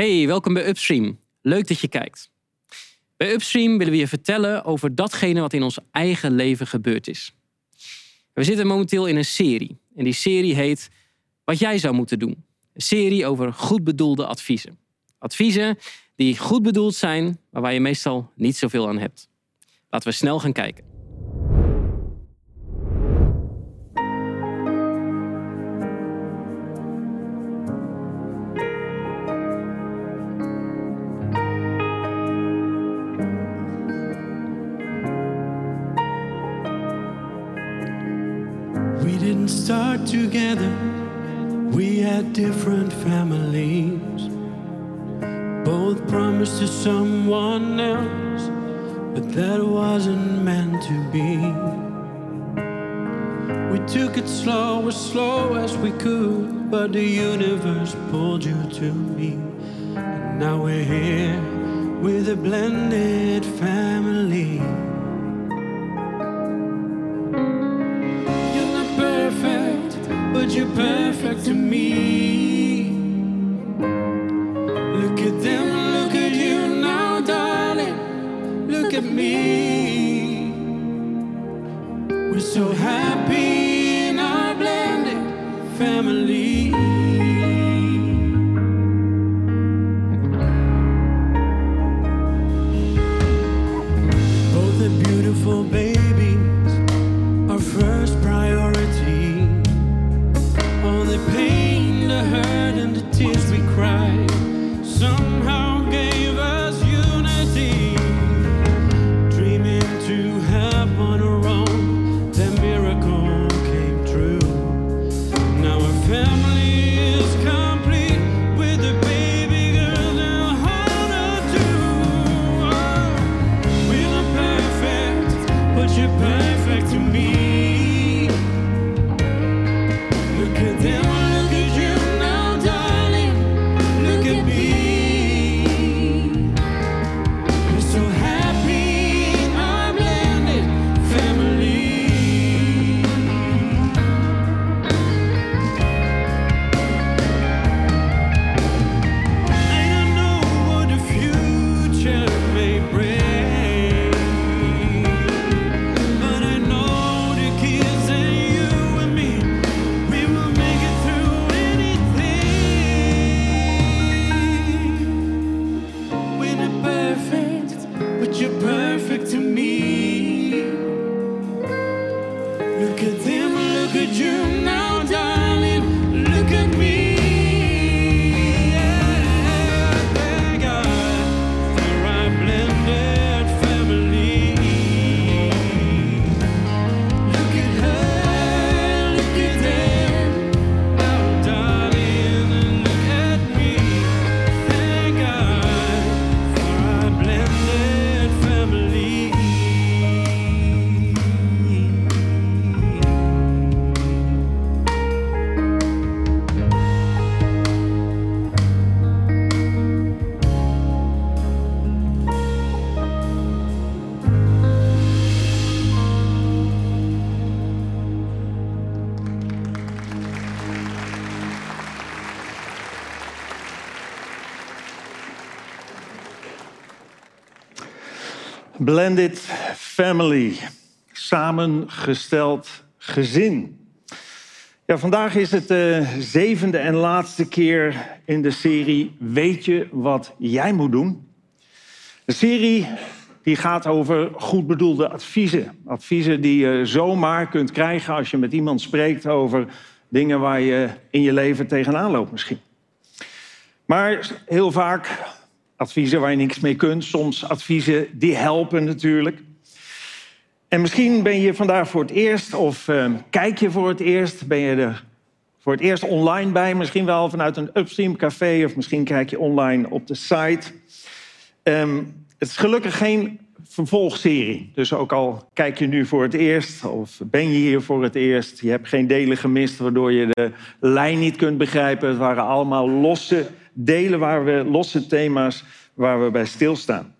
Hey, welkom bij Upstream. Leuk dat je kijkt. Bij Upstream willen we je vertellen over datgene wat in ons eigen leven gebeurd is. We zitten momenteel in een serie. En die serie heet Wat jij zou moeten doen. Een serie over goed bedoelde adviezen. Adviezen die goed bedoeld zijn, maar waar je meestal niet zoveel aan hebt. Laten we snel gaan kijken. Start together, we had different families. Both promised to someone else, but that wasn't meant to be. We took it slow, as slow as we could, but the universe pulled you to me. And now we're here with a blended family. You're perfect to me. Look at them, look at you now, darling. Look at me. We're so happy in our blended family. soon. Blended family, samengesteld gezin. Ja, vandaag is het de zevende en laatste keer in de serie Weet je wat jij moet doen? De serie die gaat over goed bedoelde adviezen. Adviezen die je zomaar kunt krijgen als je met iemand spreekt over dingen waar je in je leven tegenaan loopt misschien. Maar heel vaak adviezen waar je niks mee kunt. Soms adviezen die helpen natuurlijk. En misschien ben je vandaag voor het eerst of eh, kijk je voor het eerst. Ben je er voor het eerst online bij. Misschien wel vanuit een Upstream café of misschien kijk je online op de site. Ehm, het is gelukkig geen vervolgserie. Dus ook al kijk je nu voor het eerst of ben je hier voor het eerst... je hebt geen delen gemist waardoor je de lijn niet kunt begrijpen. Het waren allemaal losse delen, waar we, losse thema's waar we bij stilstaan.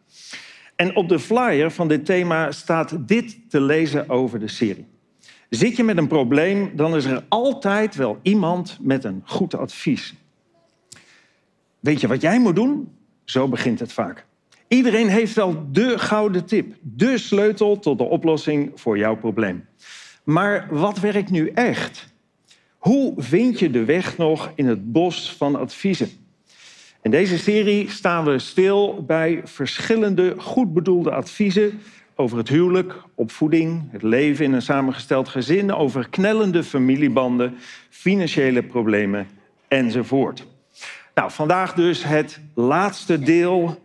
En op de flyer van dit thema staat dit te lezen over de serie. Zit je met een probleem, dan is er altijd wel iemand met een goed advies. Weet je wat jij moet doen? Zo begint het vaak. Iedereen heeft wel de gouden tip, de sleutel tot de oplossing voor jouw probleem. Maar wat werkt nu echt? Hoe vind je de weg nog in het bos van adviezen? In deze serie staan we stil bij verschillende goed bedoelde adviezen over het huwelijk, opvoeding, het leven in een samengesteld gezin, over knellende familiebanden, financiële problemen enzovoort. Nou, vandaag dus het laatste deel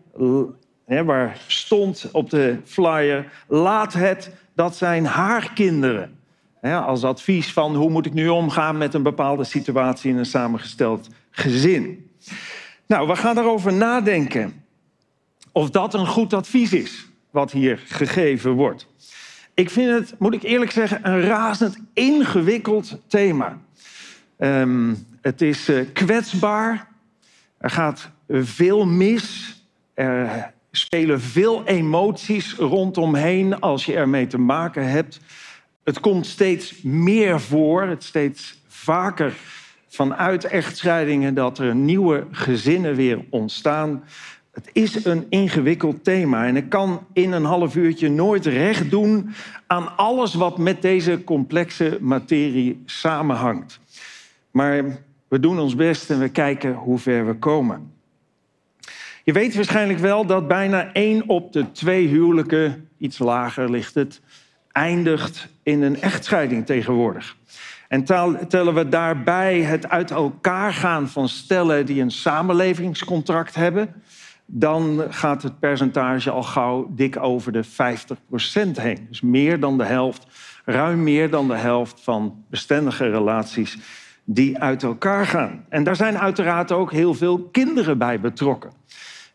hè, waar stond op de flyer: laat het, dat zijn haar kinderen. Hè, als advies van hoe moet ik nu omgaan met een bepaalde situatie in een samengesteld gezin. Nou, we gaan daarover nadenken of dat een goed advies is wat hier gegeven wordt. Ik vind het, moet ik eerlijk zeggen, een razend ingewikkeld thema. Ehm, het is uh, kwetsbaar. Er gaat veel mis. Er spelen veel emoties rondomheen als je ermee te maken hebt. Het komt steeds meer voor, het steeds vaker vanuit echtscheidingen dat er nieuwe gezinnen weer ontstaan. Het is een ingewikkeld thema en ik kan in een half uurtje nooit recht doen aan alles wat met deze complexe materie samenhangt. Maar we doen ons best en we kijken hoe ver we komen. Je weet waarschijnlijk wel dat bijna één op de twee huwelijken, iets lager ligt het, eindigt in een echtscheiding tegenwoordig. En tellen we daarbij het uit elkaar gaan van stellen die een samenlevingscontract hebben, dan gaat het percentage al gauw dik over de 50% heen. Dus meer dan de helft, ruim meer dan de helft van bestendige relaties die uit elkaar gaan. En daar zijn uiteraard ook heel veel kinderen bij betrokken.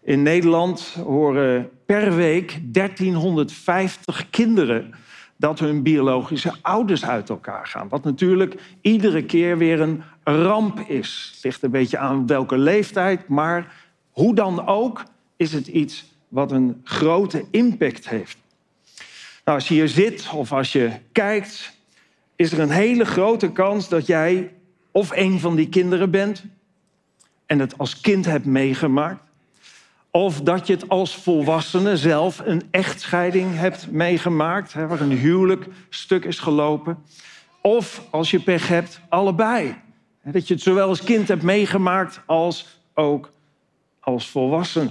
In Nederland horen per week 1350 kinderen dat hun biologische ouders uit elkaar gaan. Wat natuurlijk iedere keer weer een ramp is. Het ligt een beetje aan welke leeftijd, maar hoe dan ook is het iets wat een grote impact heeft. Nou, als je hier zit of als je kijkt, is er een hele grote kans dat jij of een van die kinderen bent en het als kind hebt meegemaakt. Of dat je het als volwassene zelf een echtscheiding hebt meegemaakt, hè, waar een huwelijk stuk is gelopen. Of als je pech hebt, allebei. Dat je het zowel als kind hebt meegemaakt als ook als volwassene.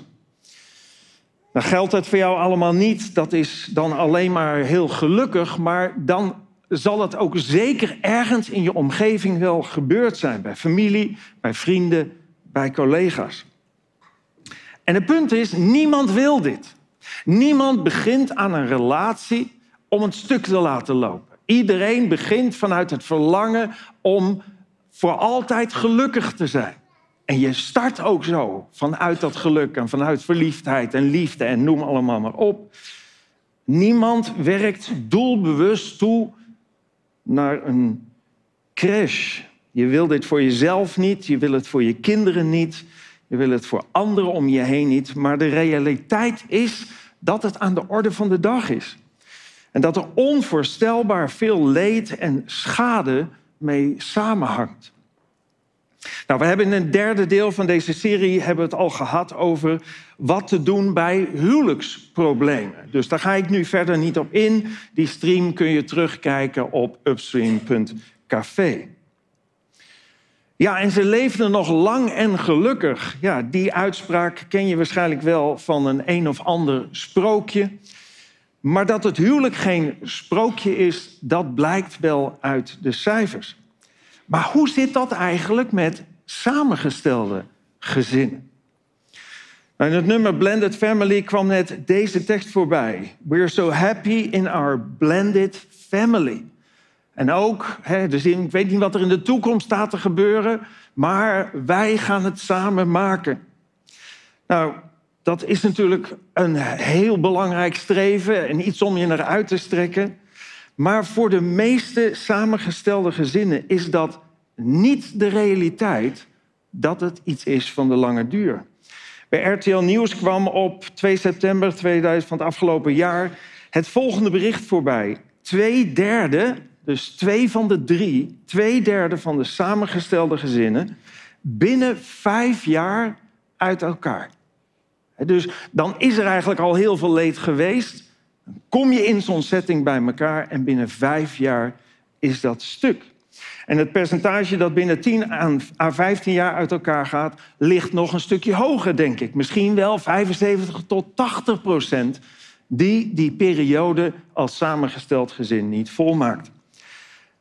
Dan geldt het voor jou allemaal niet. Dat is dan alleen maar heel gelukkig, maar dan zal het ook zeker ergens in je omgeving wel gebeurd zijn. Bij familie, bij vrienden, bij collega's. En het punt is, niemand wil dit. Niemand begint aan een relatie om een stuk te laten lopen. Iedereen begint vanuit het verlangen om voor altijd gelukkig te zijn. En je start ook zo, vanuit dat geluk en vanuit verliefdheid en liefde en noem allemaal maar op. Niemand werkt doelbewust toe naar een crash. Je wil dit voor jezelf niet, je wil het voor je kinderen niet, je wil het voor anderen om je heen niet. Maar de realiteit is dat het aan de orde van de dag is. En dat er onvoorstelbaar veel leed en schade mee samenhangt. Nou, we hebben in een derde deel van deze serie hebben het al gehad over wat te doen bij huwelijksproblemen. Dus daar ga ik nu verder niet op in. Die stream kun je terugkijken op upstream.café. Ja, en ze leefden nog lang en gelukkig. Ja, die uitspraak ken je waarschijnlijk wel van een een of ander sprookje. Maar dat het huwelijk geen sprookje is, dat blijkt wel uit de cijfers. Maar hoe zit dat eigenlijk met samengestelde gezinnen? Nou, in het nummer Blended Family kwam net deze tekst voorbij. We're so happy in our blended family. En ook, hè, dus ik weet niet wat er in de toekomst staat te gebeuren, maar wij gaan het samen maken. Nou, dat is natuurlijk een heel belangrijk streven en iets om je naar uit te strekken. Maar voor de meeste samengestelde gezinnen is dat niet de realiteit dat het iets is van de lange duur. Bij RTL Nieuws kwam op 2 september 2000 van het afgelopen jaar het volgende bericht voorbij. Twee derde, dus twee van de drie, twee derde van de samengestelde gezinnen, binnen vijf jaar uit elkaar. Dus dan is er eigenlijk al heel veel leed geweest. Dan kom je in zo'n setting bij elkaar en binnen vijf jaar is dat stuk. En het percentage dat binnen 10 aan- à 15 jaar uit elkaar gaat, ligt nog een stukje hoger, denk ik. Misschien wel 75 tot 80 procent die die periode als samengesteld gezin niet volmaakt.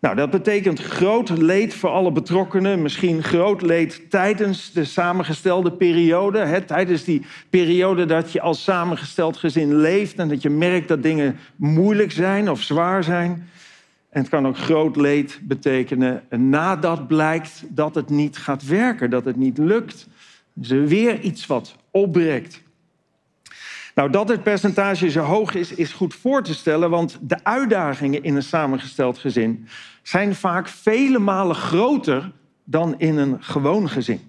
Nou, dat betekent groot leed voor alle betrokkenen. Misschien groot leed tijdens de samengestelde periode. Hè, tijdens die periode dat je als samengesteld gezin leeft... en dat je merkt dat dingen moeilijk zijn of zwaar zijn. En het kan ook groot leed betekenen nadat blijkt dat het niet gaat werken, dat het niet lukt. Dus er weer iets wat opbreekt. Nou, dat het percentage zo hoog is, is goed voor te stellen, want de uitdagingen in een samengesteld gezin zijn vaak vele malen groter dan in een gewoon gezin.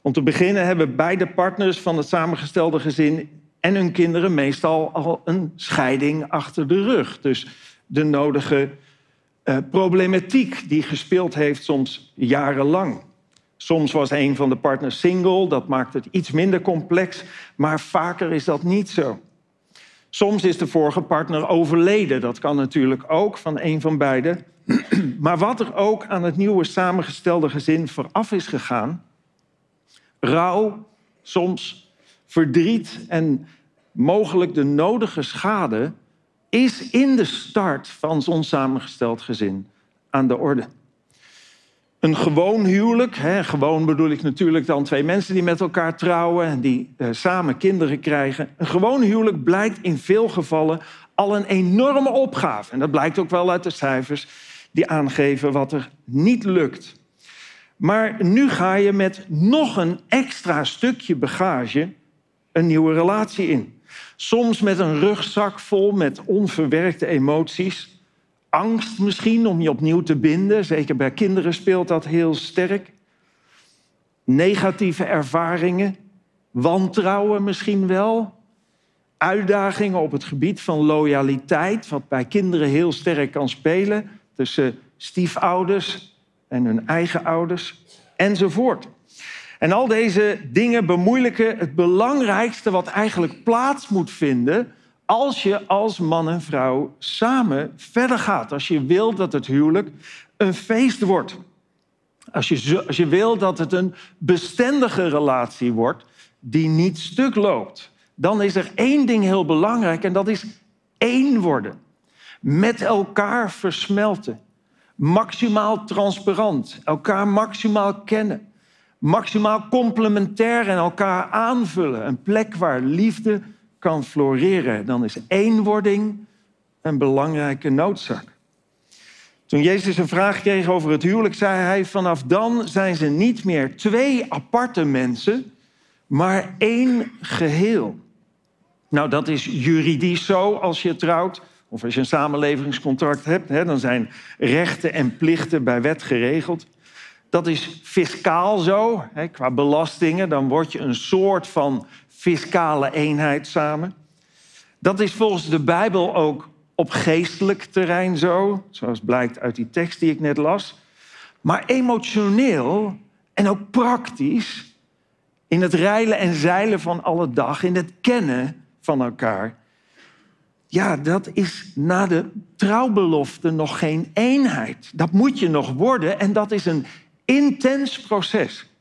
Om te beginnen hebben beide partners van het samengestelde gezin en hun kinderen meestal al een scheiding achter de rug. Dus de nodige eh, problematiek die gespeeld heeft soms jarenlang. Soms was een van de partners single, dat maakt het iets minder complex, maar vaker is dat niet zo. Soms is de vorige partner overleden, dat kan natuurlijk ook van een van beiden. Maar wat er ook aan het nieuwe samengestelde gezin vooraf is gegaan, rouw, soms verdriet en mogelijk de nodige schade, is in de start van zo'n samengesteld gezin aan de orde. Een gewoon huwelijk, hè, gewoon bedoel ik natuurlijk dan twee mensen die met elkaar trouwen en die eh, samen kinderen krijgen. Een gewoon huwelijk blijkt in veel gevallen al een enorme opgave. En dat blijkt ook wel uit de cijfers die aangeven wat er niet lukt. Maar nu ga je met nog een extra stukje bagage een nieuwe relatie in. Soms met een rugzak vol met onverwerkte emoties. Angst misschien om je opnieuw te binden. Zeker bij kinderen speelt dat heel sterk. Negatieve ervaringen. Wantrouwen misschien wel. Uitdagingen op het gebied van loyaliteit. Wat bij kinderen heel sterk kan spelen. Tussen stiefouders en hun eigen ouders. Enzovoort. En al deze dingen bemoeilijken het belangrijkste wat eigenlijk plaats moet vinden als je als man en vrouw samen verder gaat. Als je wil dat het huwelijk een feest wordt. Als je, als je wil dat het een bestendige relatie wordt die niet stuk loopt. Dan is er één ding heel belangrijk en dat is één worden. Met elkaar versmelten. Maximaal transparant. Elkaar maximaal kennen maximaal complementair en elkaar aanvullen. Een plek waar liefde kan floreren. Dan is eenwording een belangrijke noodzaak. Toen Jezus een vraag kreeg over het huwelijk, zei hij: Vanaf dan zijn ze niet meer twee aparte mensen, maar één geheel. Nou, dat is juridisch zo als je trouwt. Of als je een samenlevingscontract hebt, hè, dan zijn rechten en plichten bij wet geregeld. Dat is fiscaal zo, hè, qua belastingen. Dan word je een soort van fiscale eenheid samen. Dat is volgens de Bijbel ook op geestelijk terrein zo, zoals blijkt uit die tekst die ik net las. Maar emotioneel en ook praktisch, in het reilen en zeilen van alle dag, in het kennen van elkaar. Ja, dat is na de trouwbelofte nog geen eenheid. Dat moet je nog worden en dat is een intens proces.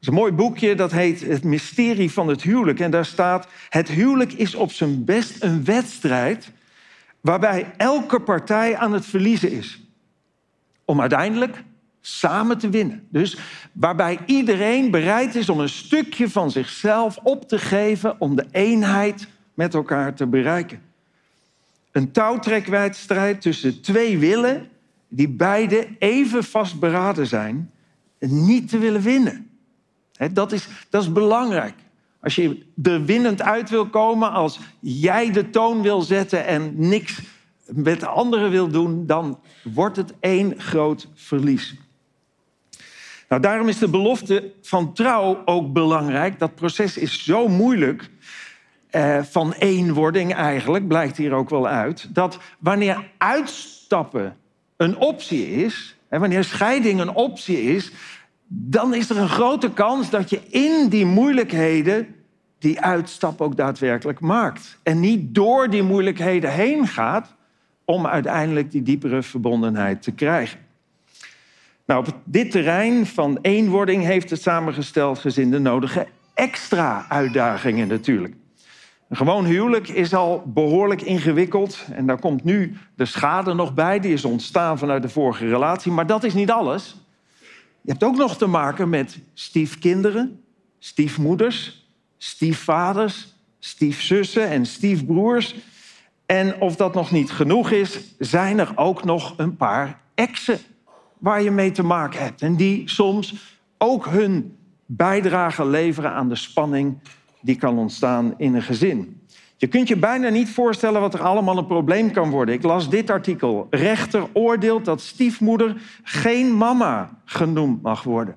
Is een mooi boekje dat heet Het mysterie van het huwelijk. En daar staat: Het huwelijk is op zijn best een wedstrijd waarbij elke partij aan het verliezen is. Om uiteindelijk samen te winnen. Dus waarbij iedereen bereid is om een stukje van zichzelf op te geven om de eenheid met elkaar te bereiken. Een touwtrekwedstrijd tussen twee willen die beide even vastberaden zijn niet te willen winnen. Dat, is, dat is belangrijk. Als je er winnend uit wil komen, als jij de toon wil zetten en niks met de anderen wil doen, dan wordt het één groot verlies. Nou, daarom is de belofte van trouw ook belangrijk. Dat proces is zo moeilijk, eh, van eenwording eigenlijk, blijkt hier ook wel uit, dat wanneer uitstappen een optie is, wanneer scheiding een optie is, dan is er een grote kans dat je in die moeilijkheden die uitstap ook daadwerkelijk maakt. En niet door die moeilijkheden heen gaat om uiteindelijk die diepere verbondenheid te krijgen. Nou, op dit terrein van eenwording heeft het samengesteld gezin de nodige extra uitdagingen natuurlijk. Een gewoon huwelijk is al behoorlijk ingewikkeld. En daar komt nu de schade nog bij. Die is ontstaan vanuit de vorige relatie. Maar dat is niet alles. Je hebt ook nog te maken met stiefkinderen, stiefmoeders, stiefvaders, stiefzussen en stiefbroers. En of dat nog niet genoeg is, zijn er ook nog een paar exen waar je mee te maken hebt. En die soms ook hun bijdrage leveren aan de spanning die kan ontstaan in een gezin. Je kunt je bijna niet voorstellen wat er allemaal een probleem kan worden. Ik las dit artikel. Rechter oordeelt dat stiefmoeder geen mama genoemd mag worden.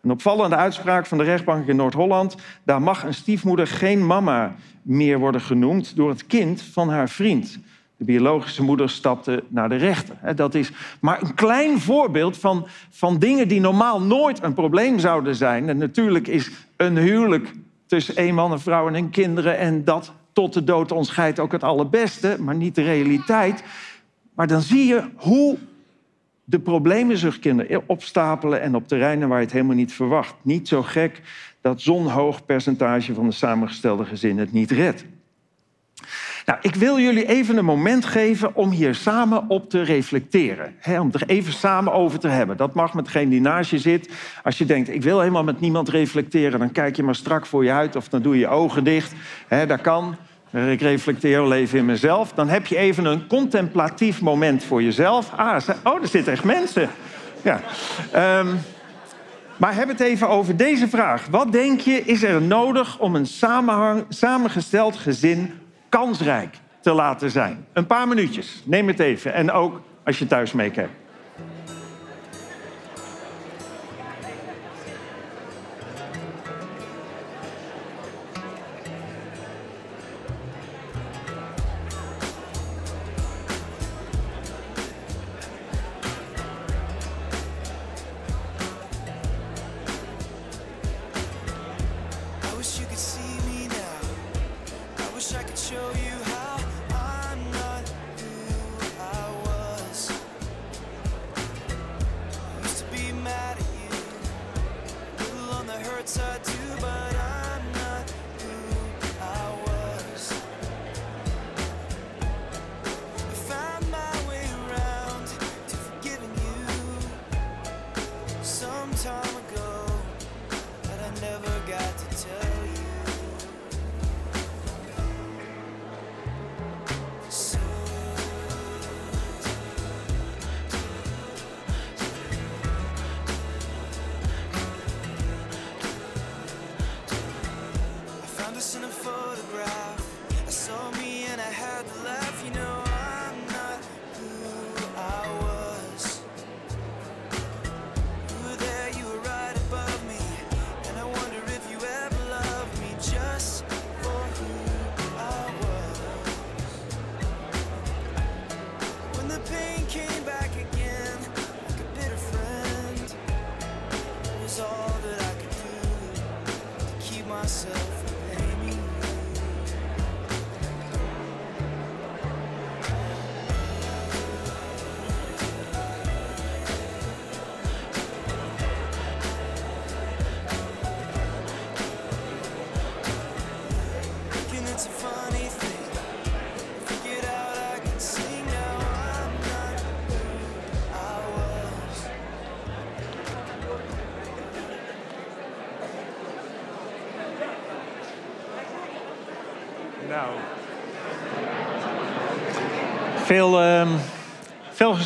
Een opvallende uitspraak van de rechtbank in Noord-Holland. Daar mag een stiefmoeder geen mama meer worden genoemd door het kind van haar vriend. De biologische moeder stapte naar de rechter. Dat is maar een klein voorbeeld van, van dingen die normaal nooit een probleem zouden zijn. Natuurlijk is een huwelijk tussen een man, een vrouw en kinderen... en dat tot de dood ons scheidt ook het allerbeste, maar niet de realiteit. Maar dan zie je hoe de problemen zich kunnen opstapelen... en op terreinen waar je het helemaal niet verwacht. Niet zo gek dat zo'n hoog percentage van de samengestelde gezinnen het niet redt. Nou, ik wil jullie even een moment geven om hier samen op te reflecteren. Hè, om er even samen over te hebben. Dat mag met degene die naast je zit. Als je denkt, ik wil helemaal met niemand reflecteren... dan kijk je maar strak voor je uit of dan doe je je ogen dicht. Hè, dat kan. Ik reflecteer wel even in mezelf. Dan heb je even een contemplatief moment voor jezelf. Ah, oh, er zitten echt mensen. Ja. Um, maar heb het even over deze vraag. Wat denk je is er nodig om een samenhang, samengesteld gezin kansrijk te laten zijn? Een paar minuutjes. Neem het even. En ook als je thuis meekijkt. Myself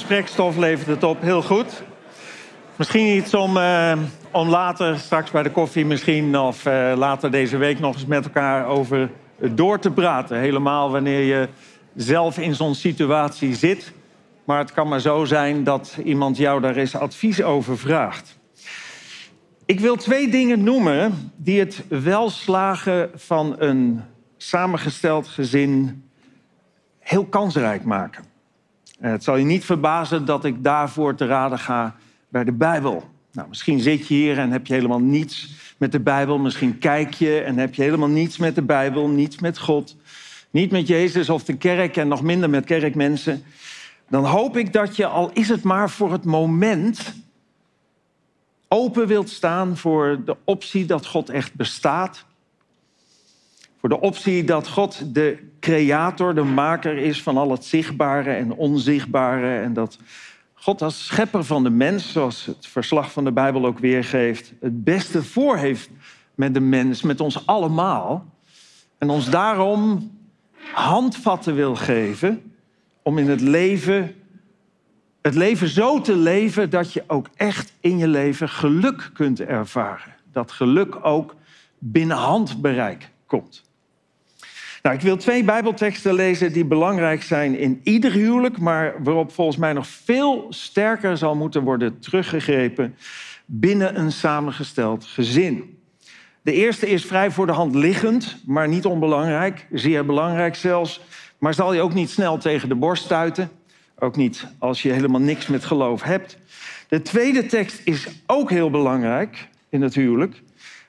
gesprekstof levert het op, heel goed. Misschien iets om, ehm, om later, straks bij de koffie misschien... of eh, later deze week nog eens met elkaar over door te praten. Helemaal wanneer je zelf in zo'n situatie zit. Maar het kan maar zo zijn dat iemand jou daar eens advies over vraagt. Ik wil twee dingen noemen die het welslagen van een samengesteld gezin heel kansrijk maken. Eh, Het zal je niet verbazen dat ik daarvoor te raden ga bij de Bijbel. Nou, misschien zit je hier en heb je helemaal niets met de Bijbel. Misschien kijk je en heb je helemaal niets met de Bijbel, niets met God. Niet met Jezus of de kerk en nog minder met kerkmensen. Dan hoop ik dat je, al is het maar voor het moment, open wilt staan voor de optie dat God echt bestaat. Voor de optie dat God de creator, de maker is van al het zichtbare en onzichtbare. En dat God als schepper van de mens, zoals het verslag van de Bijbel ook weergeeft, het beste voor heeft met de mens, met ons allemaal. En ons daarom handvatten wil geven om in het leven, het leven zo te leven dat je ook echt in je leven geluk kunt ervaren. Dat geluk ook binnen handbereik komt. Nou, ik wil twee Bijbelteksten lezen die belangrijk zijn in ieder huwelijk, maar waarop volgens mij nog veel sterker zal moeten worden teruggegrepen binnen een samengesteld gezin. De eerste is vrij voor de hand liggend, maar niet onbelangrijk, zeer belangrijk zelfs. Maar zal je ook niet snel tegen de borst stuiten, ook niet als je helemaal niks met geloof hebt. De tweede tekst is ook heel belangrijk in het huwelijk,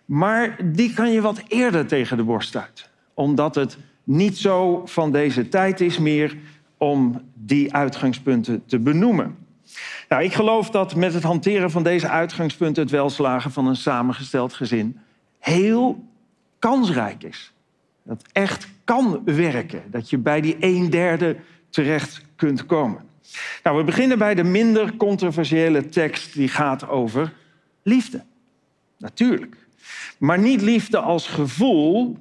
maar die kan je wat eerder tegen de borst stuiten omdat het niet zo van deze tijd is meer om die uitgangspunten te benoemen. Nou, ik geloof dat met het hanteren van deze uitgangspunten het welslagen van een samengesteld gezin heel kansrijk is. Dat echt kan werken, dat je bij die een derde terecht kunt komen. Nou, we beginnen bij de minder controversiële tekst die gaat over liefde. Natuurlijk. Maar niet liefde als gevoel,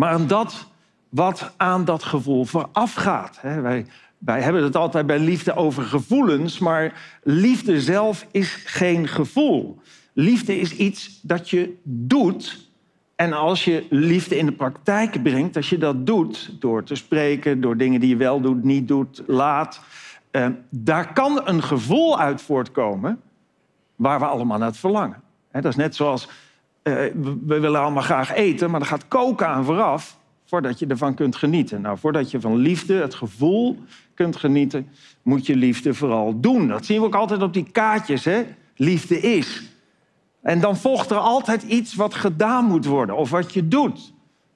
maar aan dat wat aan dat gevoel voorafgaat. Hè. Wij, wij hebben het altijd bij liefde over gevoelens, maar liefde zelf is geen gevoel. Liefde is iets dat je doet. En als je liefde in de praktijk brengt, als je dat doet door te spreken, door dingen die je wel doet, niet doet, laat, eh, daar kan een gevoel uit voortkomen waar we allemaal naar verlangen. Dat is net zoals eh, we willen allemaal graag eten, maar er gaat koken aan vooraf voordat je ervan kunt genieten. Nou, voordat je van liefde, het gevoel kunt genieten, moet je liefde vooral doen. Dat zien we ook altijd op die kaartjes, hè? Liefde is. En dan volgt er altijd iets wat gedaan moet worden of wat je doet.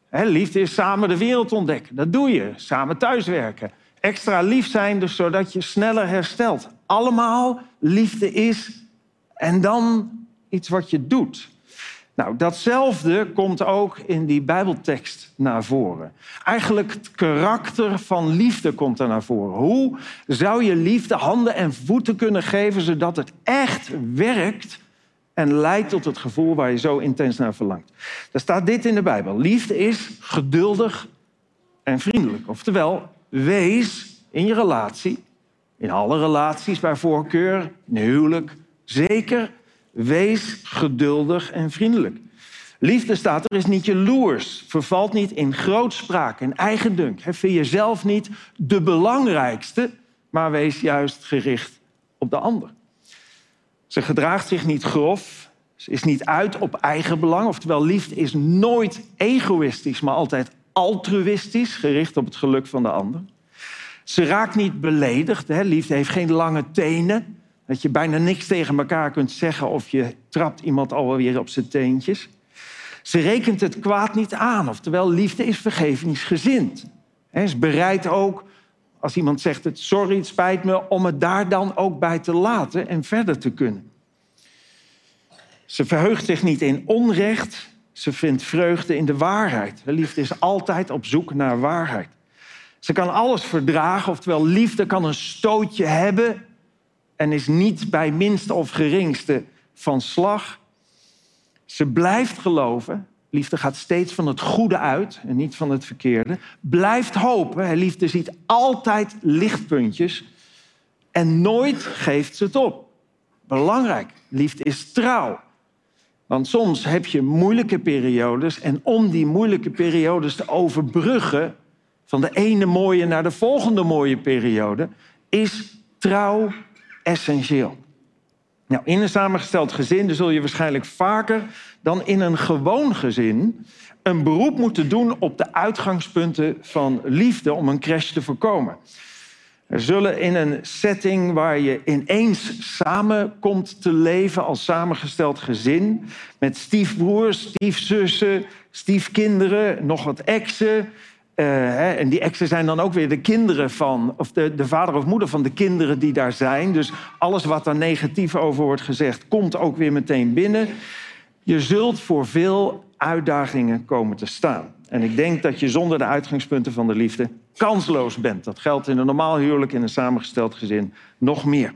Hè, liefde is samen de wereld ontdekken. Dat doe je. Samen thuiswerken. Extra lief zijn, dus zodat je sneller herstelt. Allemaal liefde is en dan iets wat je doet. Nou, datzelfde komt ook in die Bijbeltekst naar voren. Eigenlijk het karakter van liefde komt er naar voren. Hoe zou je liefde handen en voeten kunnen geven zodat het echt werkt en leidt tot het gevoel waar je zo intens naar verlangt? Daar staat dit in de Bijbel. Liefde is geduldig en vriendelijk. Oftewel, wees in je relatie, in alle relaties bij voorkeur, in huwelijk, zeker Wees geduldig en vriendelijk. Liefde staat er is niet jaloers. Vervalt niet in grootspraak en eigendunk. Vind jezelf niet de belangrijkste, maar wees juist gericht op de ander. Ze gedraagt zich niet grof. Ze is niet uit op eigen belang. Oftewel, liefde is nooit egoïstisch, maar altijd altruïstisch, gericht op het geluk van de ander. Ze raakt niet beledigd. Liefde heeft geen lange tenen. Dat je bijna niks tegen elkaar kunt zeggen of je trapt iemand alweer op zijn teentjes. Ze rekent het kwaad niet aan, oftewel liefde is vergevingsgezind. Hij is bereid ook, als iemand zegt het sorry, het spijt me, om het daar dan ook bij te laten en verder te kunnen. Ze verheugt zich niet in onrecht, ze vindt vreugde in de waarheid. De liefde is altijd op zoek naar waarheid. Ze kan alles verdragen, oftewel liefde kan een stootje hebben en is niet bij minste of geringste van slag. Ze blijft geloven. Liefde gaat steeds van het goede uit en niet van het verkeerde. Blijft hopen. Liefde ziet altijd lichtpuntjes. En nooit geeft ze het op. Belangrijk. Liefde is trouw. Want soms heb je moeilijke periodes. En om die moeilijke periodes te overbruggen. van de ene mooie naar de volgende mooie periode. is trouw essentieel. Nou, in een samengesteld gezin zul je waarschijnlijk vaker dan in een gewoon gezin een beroep moeten doen op de uitgangspunten van liefde om een crash te voorkomen. Er zullen in een setting waar je ineens samen komt te leven als samengesteld gezin, met stiefbroers, stiefzussen, stiefkinderen, nog wat exen. Eh, hè, en die exen zijn dan ook weer de kinderen van, of de, de vader of moeder van de kinderen die daar zijn. Dus alles wat daar negatief over wordt gezegd, komt ook weer meteen binnen. Je zult voor veel uitdagingen komen te staan. En ik denk dat je zonder de uitgangspunten van de liefde kansloos bent. Dat geldt in een normaal huwelijk, in een samengesteld gezin, nog meer.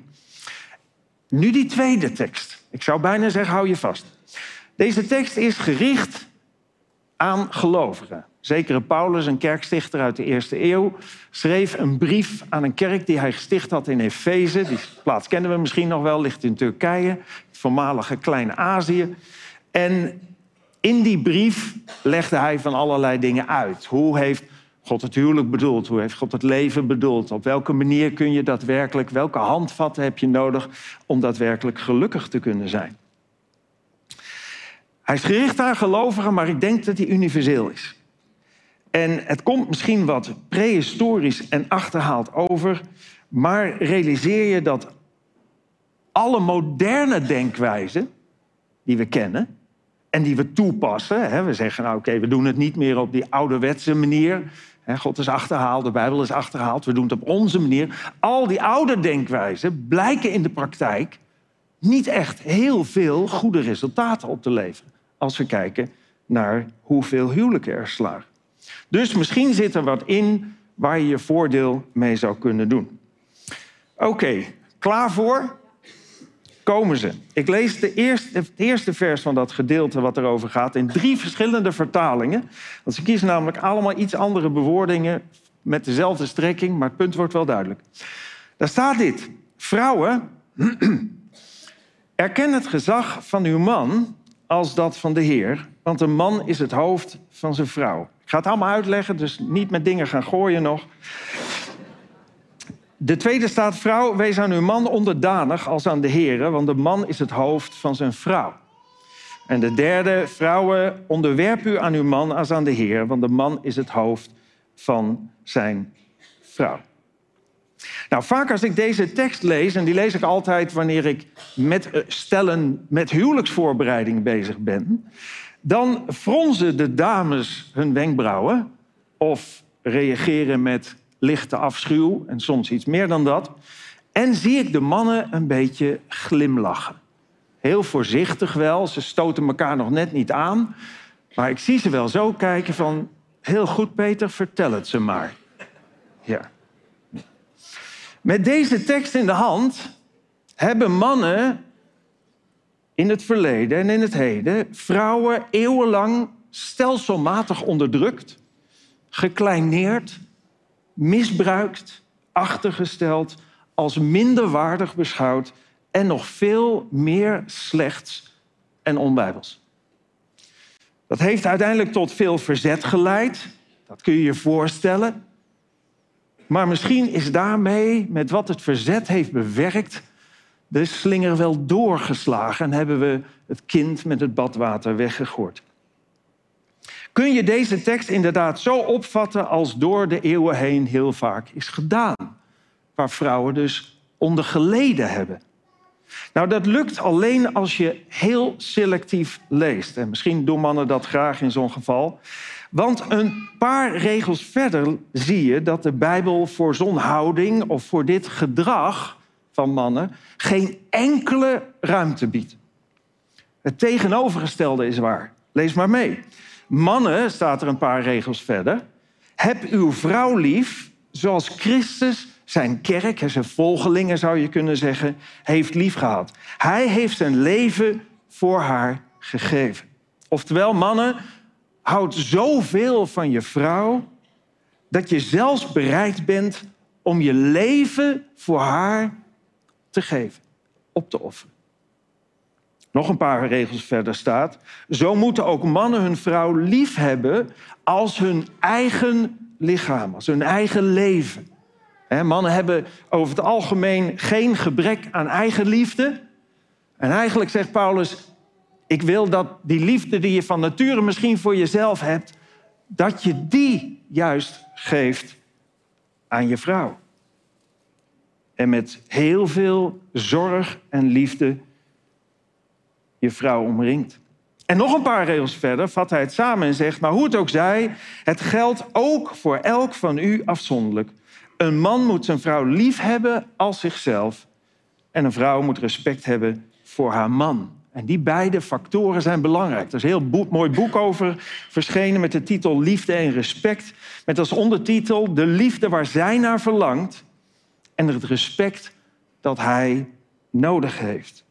Nu die tweede tekst. Ik zou bijna zeggen, hou je vast. Deze tekst is gericht aan gelovigen. Zekere Paulus, een kerkstichter uit de eerste eeuw, schreef een brief aan een kerk die hij gesticht had in Efeze. Die plaats kennen we misschien nog wel, ligt in Turkije, het voormalige Klein-Azië. En in die brief legde hij van allerlei dingen uit. Hoe heeft God het huwelijk bedoeld? Hoe heeft God het leven bedoeld? Op welke manier kun je daadwerkelijk, welke handvatten heb je nodig om daadwerkelijk gelukkig te kunnen zijn? Hij is gericht aan gelovigen, maar ik denk dat hij universeel is. En het komt misschien wat prehistorisch en achterhaald over, maar realiseer je dat alle moderne denkwijzen die we kennen en die we toepassen, hè, we zeggen nou oké, we doen het niet meer op die ouderwetse manier. Hè, God is achterhaald, de Bijbel is achterhaald, we doen het op onze manier. Al die oude denkwijzen blijken in de praktijk niet echt heel veel goede resultaten op te leveren. Als we kijken naar hoeveel huwelijken er slagen. Dus misschien zit er wat in waar je je voordeel mee zou kunnen doen. Oké, klaar voor? Komen ze. Ik lees de eerste, het eerste vers van dat gedeelte wat erover gaat in drie verschillende vertalingen. Want ze kiezen namelijk allemaal iets andere bewoordingen met dezelfde strekking, maar het punt wordt wel duidelijk. Daar staat dit. Vrouwen, erken het gezag van uw man als dat van de Heer, want een man is het hoofd van zijn vrouw. Ik ga het allemaal uitleggen, dus niet met dingen gaan gooien nog. De tweede staat, vrouw, wees aan uw man onderdanig als aan de Heer, want de man is het hoofd van zijn vrouw. En de derde, vrouwen, onderwerp u aan uw man als aan de Heer, want de man is het hoofd van zijn vrouw. Nou, vaak als ik deze tekst lees, en die lees ik altijd wanneer ik met eh, stellen met huwelijksvoorbereiding bezig ben, dan fronsen de dames hun wenkbrauwen of reageren met lichte afschuw en soms iets meer dan dat. En zie ik de mannen een beetje glimlachen. Heel voorzichtig wel, ze stoten elkaar nog net niet aan. Maar ik zie ze wel zo kijken van, heel goed Peter, vertel het ze maar. Ja. Met deze tekst in de hand hebben mannen in het verleden en in het heden vrouwen eeuwenlang stelselmatig onderdrukt, gekleineerd, misbruikt, achtergesteld, als minderwaardig beschouwd en nog veel meer slechts en onbijbels. Dat heeft uiteindelijk tot veel verzet geleid. Dat kun je je voorstellen. Maar misschien is daarmee, met wat het verzet heeft bewerkt, de slinger wel doorgeslagen en hebben we het kind met het badwater weggegooid. Kun je deze tekst inderdaad zo opvatten als door de eeuwen heen heel vaak is gedaan, waar vrouwen dus onder geleden hebben? Nou, dat lukt alleen als je heel selectief leest. En misschien doen mannen dat graag in zo'n geval. Want een paar regels verder zie je dat de Bijbel voor zo'n houding of voor dit gedrag van mannen geen enkele ruimte biedt. Het tegenovergestelde is waar. Lees maar mee. Mannen, staat er een paar regels verder, heb uw vrouw lief zoals Christus zijn kerk en zijn volgelingen, zou je kunnen zeggen, heeft liefgehad. Hij heeft zijn leven voor haar gegeven. Oftewel, mannen, houd zoveel van je vrouw dat je zelfs bereid bent om je leven voor haar te geven, op te offeren. Nog een paar regels verder staat. Zo moeten ook mannen hun vrouw lief hebben als hun eigen lichaam, als hun eigen leven. Mannen hebben over het algemeen geen gebrek aan eigen liefde. En eigenlijk zegt Paulus, ik wil dat die liefde die je van nature misschien voor jezelf hebt, dat je die juist geeft aan je vrouw. En met heel veel zorg en liefde je vrouw omringt. En nog een paar regels verder vat hij het samen en zegt: Maar hoe het ook zij, het geldt ook voor elk van u afzonderlijk. Een man moet zijn vrouw lief hebben als zichzelf. En een vrouw moet respect hebben voor haar man. En die beide factoren zijn belangrijk. Er is een heel mooi boek over verschenen met de titel Liefde en Respect. Met als ondertitel De liefde waar zij naar verlangt en het respect dat hij nodig heeft.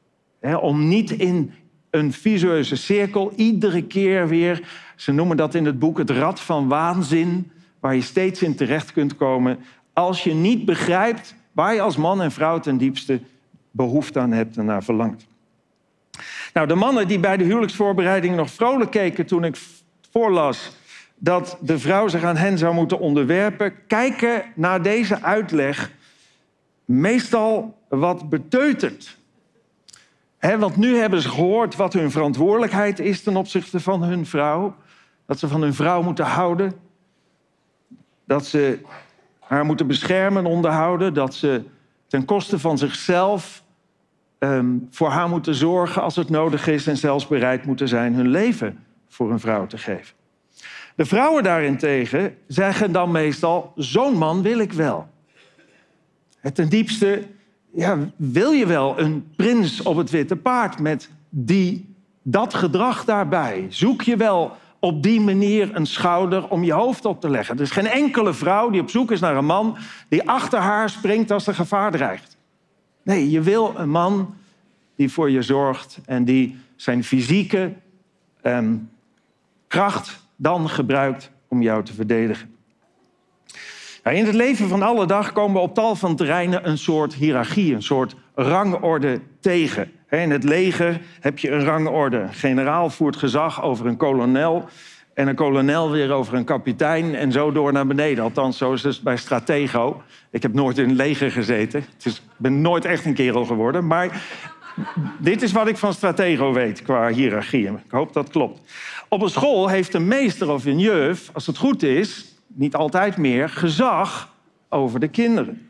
Om niet in een visueuze cirkel iedere keer weer, ze noemen dat in het boek het rad van waanzin, waar je steeds in terecht kunt komen als je niet begrijpt waar je als man en vrouw ten diepste behoefte aan hebt en naar verlangt. Nou, de mannen die bij de huwelijksvoorbereiding nog vrolijk keken toen ik voorlas dat de vrouw zich aan hen zou moeten onderwerpen, kijken naar deze uitleg meestal wat beteuterd. Want nu hebben ze gehoord wat hun verantwoordelijkheid is ten opzichte van hun vrouw. Dat ze van hun vrouw moeten houden. Dat ze haar moeten beschermen en onderhouden. Dat ze ten koste van zichzelf ehm, voor haar moeten zorgen als het nodig is. En zelfs bereid moeten zijn hun leven voor een vrouw te geven. De vrouwen daarentegen zeggen dan meestal: Zo'n man wil ik wel. Ten diepste ja, wil je wel een prins op het witte paard met die, dat gedrag daarbij? Zoek je wel op die manier een schouder om je hoofd op te leggen? Er is geen enkele vrouw die op zoek is naar een man die achter haar springt als er gevaar dreigt. Nee, je wil een man die voor je zorgt en die zijn fysieke ehm, kracht dan gebruikt om jou te verdedigen. Nou, in het leven van alle dag komen we op tal van terreinen een soort hiërarchie, een soort rangorde tegen. In het leger heb je een rangorde. Een generaal voert gezag over een kolonel en een kolonel weer over een kapitein en zo door naar beneden. Althans, zo is het bij Stratego. Ik heb nooit in het leger gezeten. Dus ik ben nooit echt een kerel geworden. Maar dit is wat ik van Stratego weet qua hiërarchie. Ik hoop dat klopt. Op een school heeft een meester of een juf, als het goed is, niet altijd meer, gezag over de kinderen.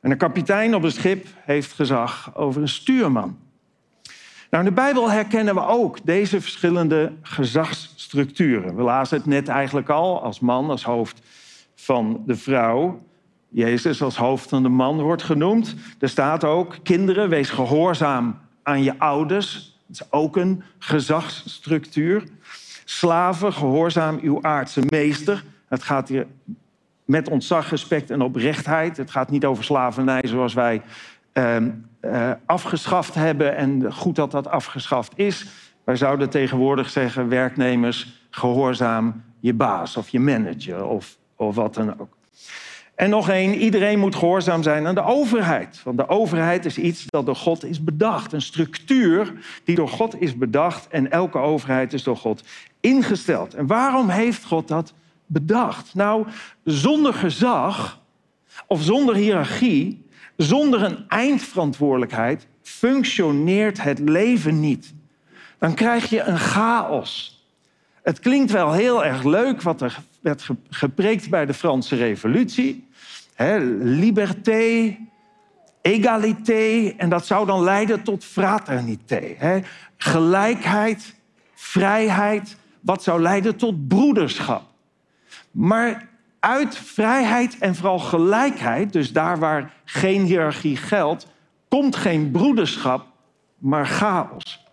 En een kapitein op een schip heeft gezag over een stuurman. Nou, in de Bijbel herkennen we ook deze verschillende gezagsstructuren. We lazen het net eigenlijk al, als man, als hoofd van de vrouw. Jezus als hoofd van de man wordt genoemd. Er staat ook, kinderen, wees gehoorzaam aan je ouders. Dat is ook een gezagsstructuur. Slaven, gehoorzaam uw aardse meester. Het gaat hier met ontzag, respect en oprechtheid. Het gaat niet over slavernij zoals wij eh, afgeschaft hebben en goed dat dat afgeschaft is. Wij zouden tegenwoordig zeggen, werknemers, gehoorzaam je baas of je manager of, of wat dan ook. En nog één, iedereen moet gehoorzaam zijn aan de overheid. Want de overheid is iets dat door God is bedacht. Een structuur die door God is bedacht. En elke overheid is door God ingesteld. En waarom heeft God dat bedacht? Nou, zonder gezag of zonder hiërarchie, zonder een eindverantwoordelijkheid, functioneert het leven niet. Dan krijg je een chaos. Het klinkt wel heel erg leuk wat er werd ge- gepreekt bij de Franse Revolutie. Liberté, egalité, en dat zou dan leiden tot fraternité. Gelijkheid, vrijheid, wat zou leiden tot broederschap. Maar uit vrijheid en vooral gelijkheid, dus daar waar geen hiërarchie geldt, komt geen broederschap, maar chaos.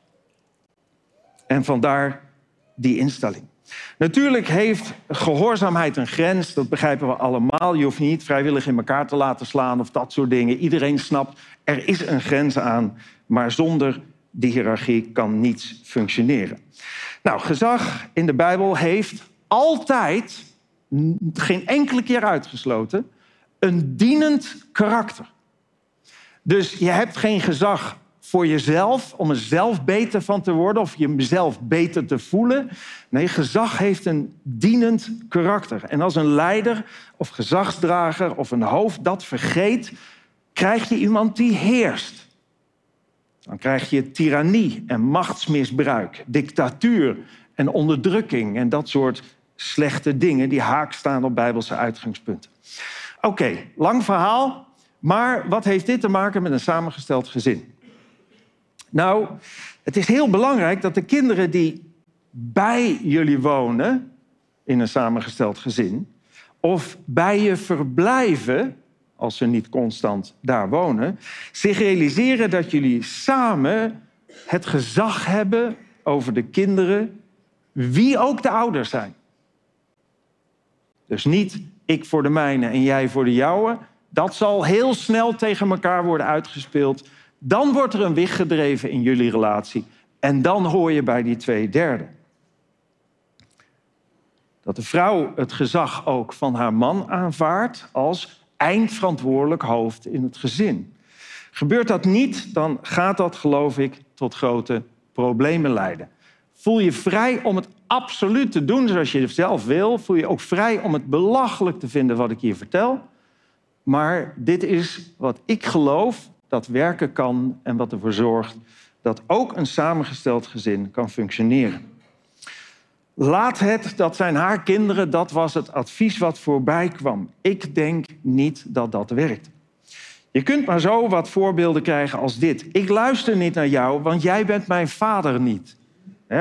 En vandaar die instelling. Natuurlijk heeft gehoorzaamheid een grens, dat begrijpen we allemaal. Je hoeft niet vrijwillig in elkaar te laten slaan of dat soort dingen. Iedereen snapt, er is een grens aan, maar zonder die hiërarchie kan niets functioneren. Nou, gezag in de Bijbel heeft altijd, geen enkele keer uitgesloten, een dienend karakter. Dus je hebt geen gezag voor jezelf, om er zelf beter van te worden of jezelf beter te voelen. Nee, gezag heeft een dienend karakter. En als een leider of gezagsdrager of een hoofd dat vergeet, krijg je iemand die heerst. Dan krijg je tirannie en machtsmisbruik, dictatuur en onderdrukking en dat soort slechte dingen die haak staan op bijbelse uitgangspunten. Oké, lang verhaal. Maar wat heeft dit te maken met een samengesteld gezin? Nou, het is heel belangrijk dat de kinderen die bij jullie wonen in een samengesteld gezin, of bij je verblijven, als ze niet constant daar wonen, zich realiseren dat jullie samen het gezag hebben over de kinderen, wie ook de ouders zijn. Dus niet ik voor de mijne en jij voor de jouwe. Dat zal heel snel tegen elkaar worden uitgespeeld. Dan wordt er een wicht gedreven in jullie relatie. En dan hoor je bij die twee derde. Dat de vrouw het gezag ook van haar man aanvaardt als eindverantwoordelijk hoofd in het gezin. Gebeurt dat niet, dan gaat dat, geloof ik, tot grote problemen leiden. Voel je vrij om het absoluut te doen zoals je zelf wil. Voel je ook vrij om het belachelijk te vinden wat ik hier vertel. Maar dit is wat ik geloof dat werken kan en wat ervoor zorgt dat ook een samengesteld gezin kan functioneren. Laat het, dat zijn haar kinderen, dat was het advies wat voorbij kwam. Ik denk niet dat dat werkt. Je kunt maar zo wat voorbeelden krijgen als dit. Ik luister niet naar jou, want jij bent mijn vader niet.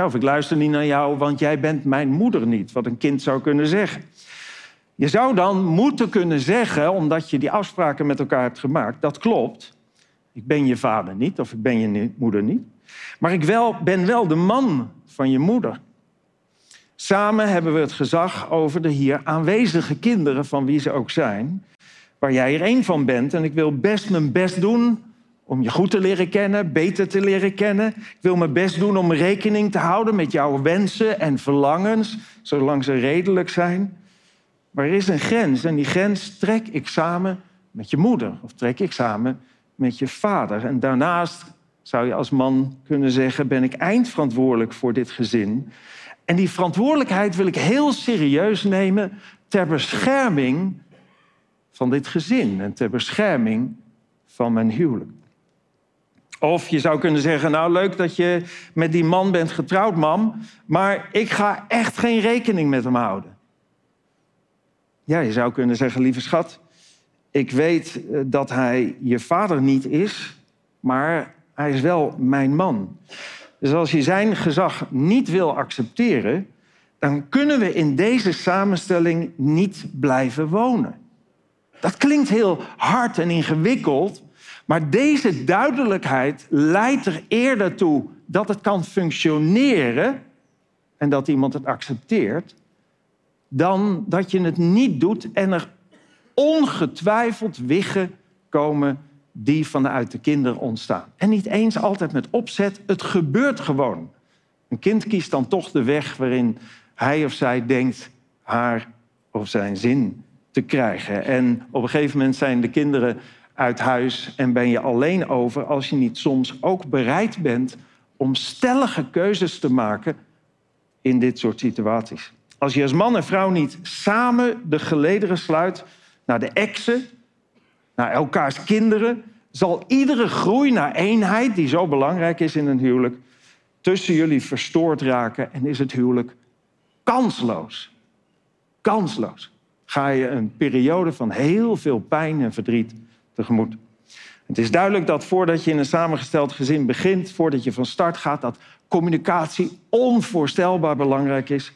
Of ik luister niet naar jou, want jij bent mijn moeder niet. Wat een kind zou kunnen zeggen. Je zou dan moeten kunnen zeggen, omdat je die afspraken met elkaar hebt gemaakt, dat klopt. Ik ben je vader niet, of ik ben je moeder niet. Maar ik wel, ben wel de man van je moeder. Samen hebben we het gezag over de hier aanwezige kinderen, van wie ze ook zijn, waar jij er één van bent. En ik wil best mijn best doen om je goed te leren kennen, beter te leren kennen. Ik wil mijn best doen om rekening te houden met jouw wensen en verlangens, zolang ze redelijk zijn. Maar er is een grens en die grens trek ik samen met je moeder of trek ik samen met je vader. En daarnaast zou je als man kunnen zeggen, ben ik eindverantwoordelijk voor dit gezin. En die verantwoordelijkheid wil ik heel serieus nemen ter bescherming van dit gezin en ter bescherming van mijn huwelijk. Of je zou kunnen zeggen, nou leuk dat je met die man bent getrouwd, mam, maar ik ga echt geen rekening met hem houden. Ja, je zou kunnen zeggen, lieve schat, ik weet eh, dat hij je vader niet is, maar hij is wel mijn man. Dus als je zijn gezag niet wil accepteren, dan kunnen we in deze samenstelling niet blijven wonen. Dat klinkt heel hard en ingewikkeld, maar deze duidelijkheid leidt er eerder toe dat het kan functioneren en dat iemand het accepteert, dan dat je het niet doet en er ongetwijfeld wiggen komen die vanuit de kinderen ontstaan. En niet eens altijd met opzet, het gebeurt gewoon. Een kind kiest dan toch de weg waarin hij of zij denkt haar of zijn zin te krijgen. En op een gegeven moment zijn de kinderen uit huis en ben je alleen over als je niet soms ook bereid bent om stellige keuzes te maken in dit soort situaties. Als je als man en vrouw niet samen de gelederen sluit naar de exen, naar elkaars kinderen, zal iedere groei naar eenheid, die zo belangrijk is in een huwelijk, tussen jullie verstoord raken en is het huwelijk kansloos. Kansloos. Ga je een periode van heel veel pijn en verdriet Het is duidelijk dat voordat je in een samengesteld gezin begint, voordat je van start gaat, dat communicatie onvoorstelbaar belangrijk is.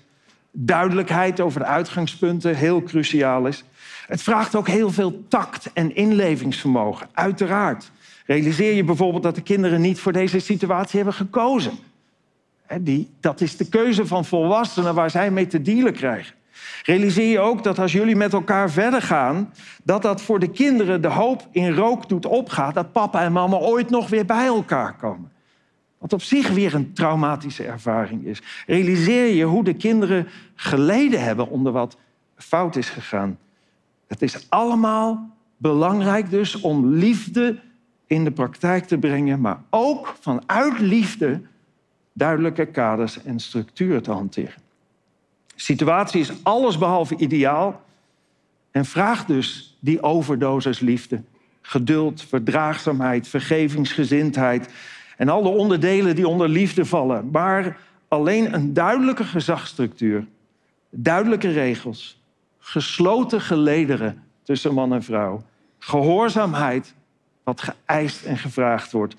Duidelijkheid over de uitgangspunten heel cruciaal is. Het vraagt ook heel veel tact en inlevingsvermogen, uiteraard. Realiseer je bijvoorbeeld dat de kinderen niet voor deze situatie hebben gekozen. Die, dat is de keuze van volwassenen waar zij mee te dealen krijgen. Realiseer je ook dat als jullie met elkaar verder gaan, dat dat voor de kinderen de hoop in rook doet opgaan dat papa en mama ooit nog weer bij elkaar komen. Wat op zich weer een traumatische ervaring is. Realiseer je hoe de kinderen geleden hebben onder wat fout is gegaan. Het is allemaal belangrijk dus om liefde in de praktijk te brengen, maar ook vanuit liefde duidelijke kaders en structuren te hanteren. De situatie is allesbehalve ideaal en vraagt dus die overdosis liefde. Geduld, verdraagzaamheid, vergevingsgezindheid en alle onderdelen die onder liefde vallen. Maar alleen een duidelijke gezagsstructuur, duidelijke regels, gesloten gelederen tussen man en vrouw Gehoorzaamheid, wat geëist en gevraagd wordt,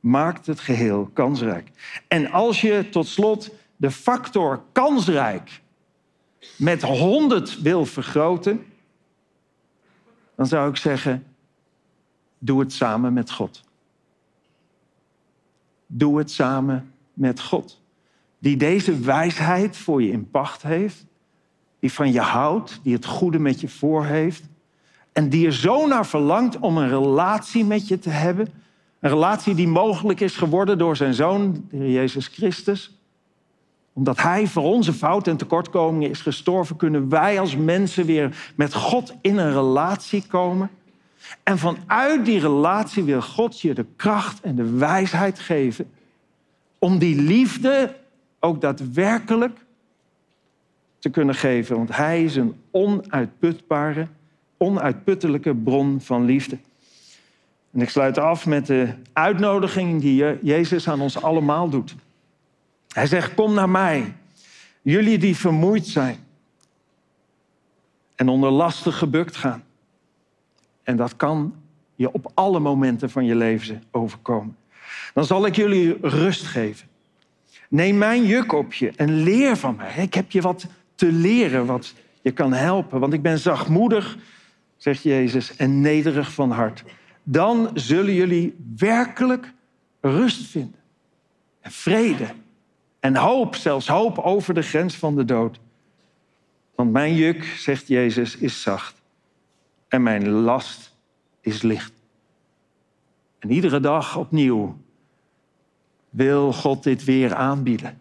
maakt het geheel kansrijk. En als je tot slot de factor kansrijk met 100 wil vergroten, dan zou ik zeggen, doe het samen met God. Doe het samen met God. Die deze wijsheid voor je in pacht heeft, die van je houdt, die het goede met je voor heeft en die er zo naar verlangt om een relatie met je te hebben. Een relatie die mogelijk is geworden door zijn zoon, de Jezus Christus omdat Hij voor onze fouten en tekortkomingen is gestorven, kunnen wij als mensen weer met God in een relatie komen. En vanuit die relatie wil God je de kracht en de wijsheid geven om die liefde ook daadwerkelijk te kunnen geven. Want Hij is een onuitputbare, onuitputtelijke bron van liefde. En ik sluit af met de uitnodiging die Jezus aan ons allemaal doet. Hij zegt, kom naar mij, jullie die vermoeid zijn en onder lasten gebukt gaan. En dat kan je op alle momenten van je leven overkomen. Dan zal ik jullie rust geven. Neem mijn juk op je en leer van mij. Ik heb je wat te leren, wat je kan helpen. Want ik ben zachtmoedig, zegt Jezus, en nederig van hart. Dan zullen jullie werkelijk rust vinden. En vrede en hoop, zelfs hoop over de grens van de dood. Want mijn juk, zegt Jezus, is zacht. En mijn last is licht. En iedere dag opnieuw wil God dit weer aanbieden.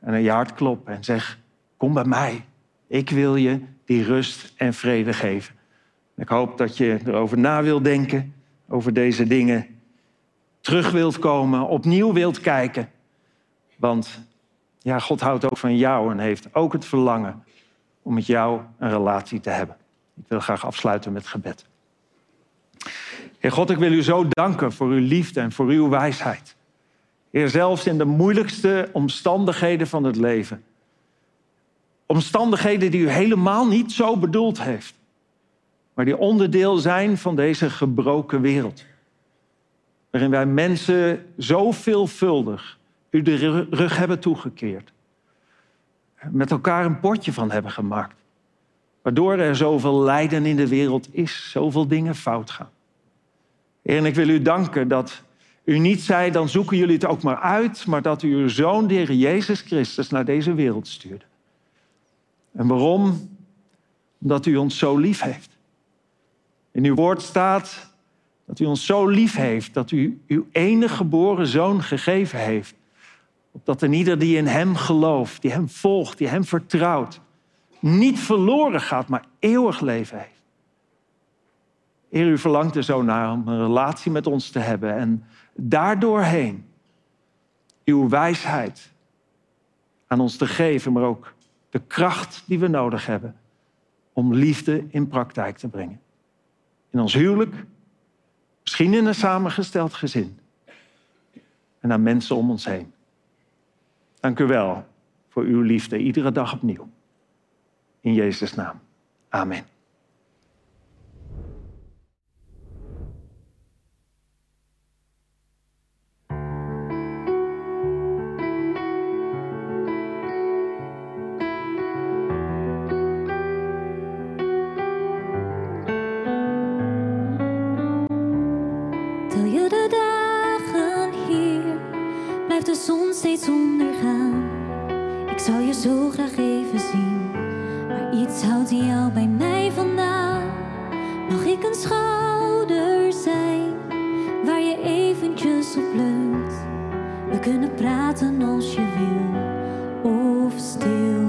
En een je hart kloppen en zeg, kom bij mij. Ik wil je die rust en vrede geven. Ik hoop dat je erover na wilt denken, over deze dingen. Terug wilt komen, opnieuw wilt kijken. Want ja, God houdt ook van jou en heeft ook het verlangen om met jou een relatie te hebben. Ik wil graag afsluiten met gebed. Heer God, ik wil u zo danken voor uw liefde en voor uw wijsheid. Heer, zelfs in de moeilijkste omstandigheden van het leven. Omstandigheden die u helemaal niet zo bedoeld heeft. Maar die onderdeel zijn van deze gebroken wereld. Waarin wij mensen zo veelvuldig u de rug hebben toegekeerd. Met elkaar een potje van hebben gemaakt. Waardoor er zoveel lijden in de wereld is, zoveel dingen fout gaan. en ik wil u danken dat u niet zei, dan zoeken jullie het ook maar uit, maar dat u uw zoon, de Heer Jezus Christus, naar deze wereld stuurde. En waarom? Omdat u ons zo lief heeft. In uw woord staat dat u ons zo lief heeft dat u uw enige geboren zoon gegeven heeft Opdat een ieder die in Hem gelooft, die Hem volgt, die Hem vertrouwt, niet verloren gaat, maar eeuwig leven heeft. Heer, u verlangt er zo naar om een relatie met ons te hebben en daardoorheen uw wijsheid aan ons te geven, maar ook de kracht die we nodig hebben om liefde in praktijk te brengen. In ons huwelijk, misschien in een samengesteld gezin en aan mensen om ons heen. Dank u wel voor uw liefde, iedere dag opnieuw. In Jezus' naam. Amen. Tel je de dagen hier, blijft de zon steeds ondergaan. Zou je zo graag even zien, maar iets houdt jou bij mij vandaan. Mag ik een schouder zijn, waar je eventjes op leunt? We kunnen praten als je wil, of stil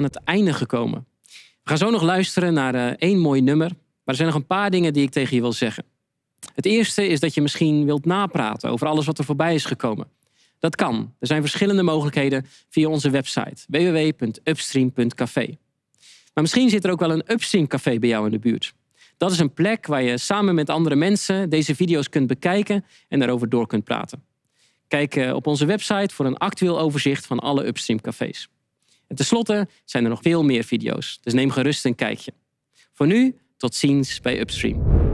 aan het einde gekomen. We gaan zo nog luisteren naar eh, één mooi nummer. Maar er zijn nog een paar dingen die ik tegen je wil zeggen. Het eerste is dat je misschien wilt napraten over alles wat er voorbij is gekomen. Dat kan. Er zijn verschillende mogelijkheden via onze website www.upstream.café. Maar misschien zit er ook wel een Upstream café bij jou in de buurt. Dat is een plek waar je samen met andere mensen deze video's kunt bekijken en daarover door kunt praten. Kijk eh, op onze website voor een actueel overzicht van alle Upstream cafés. En tenslotte zijn er nog veel meer video's, dus neem gerust een kijkje. Voor nu, tot ziens bij Upstream.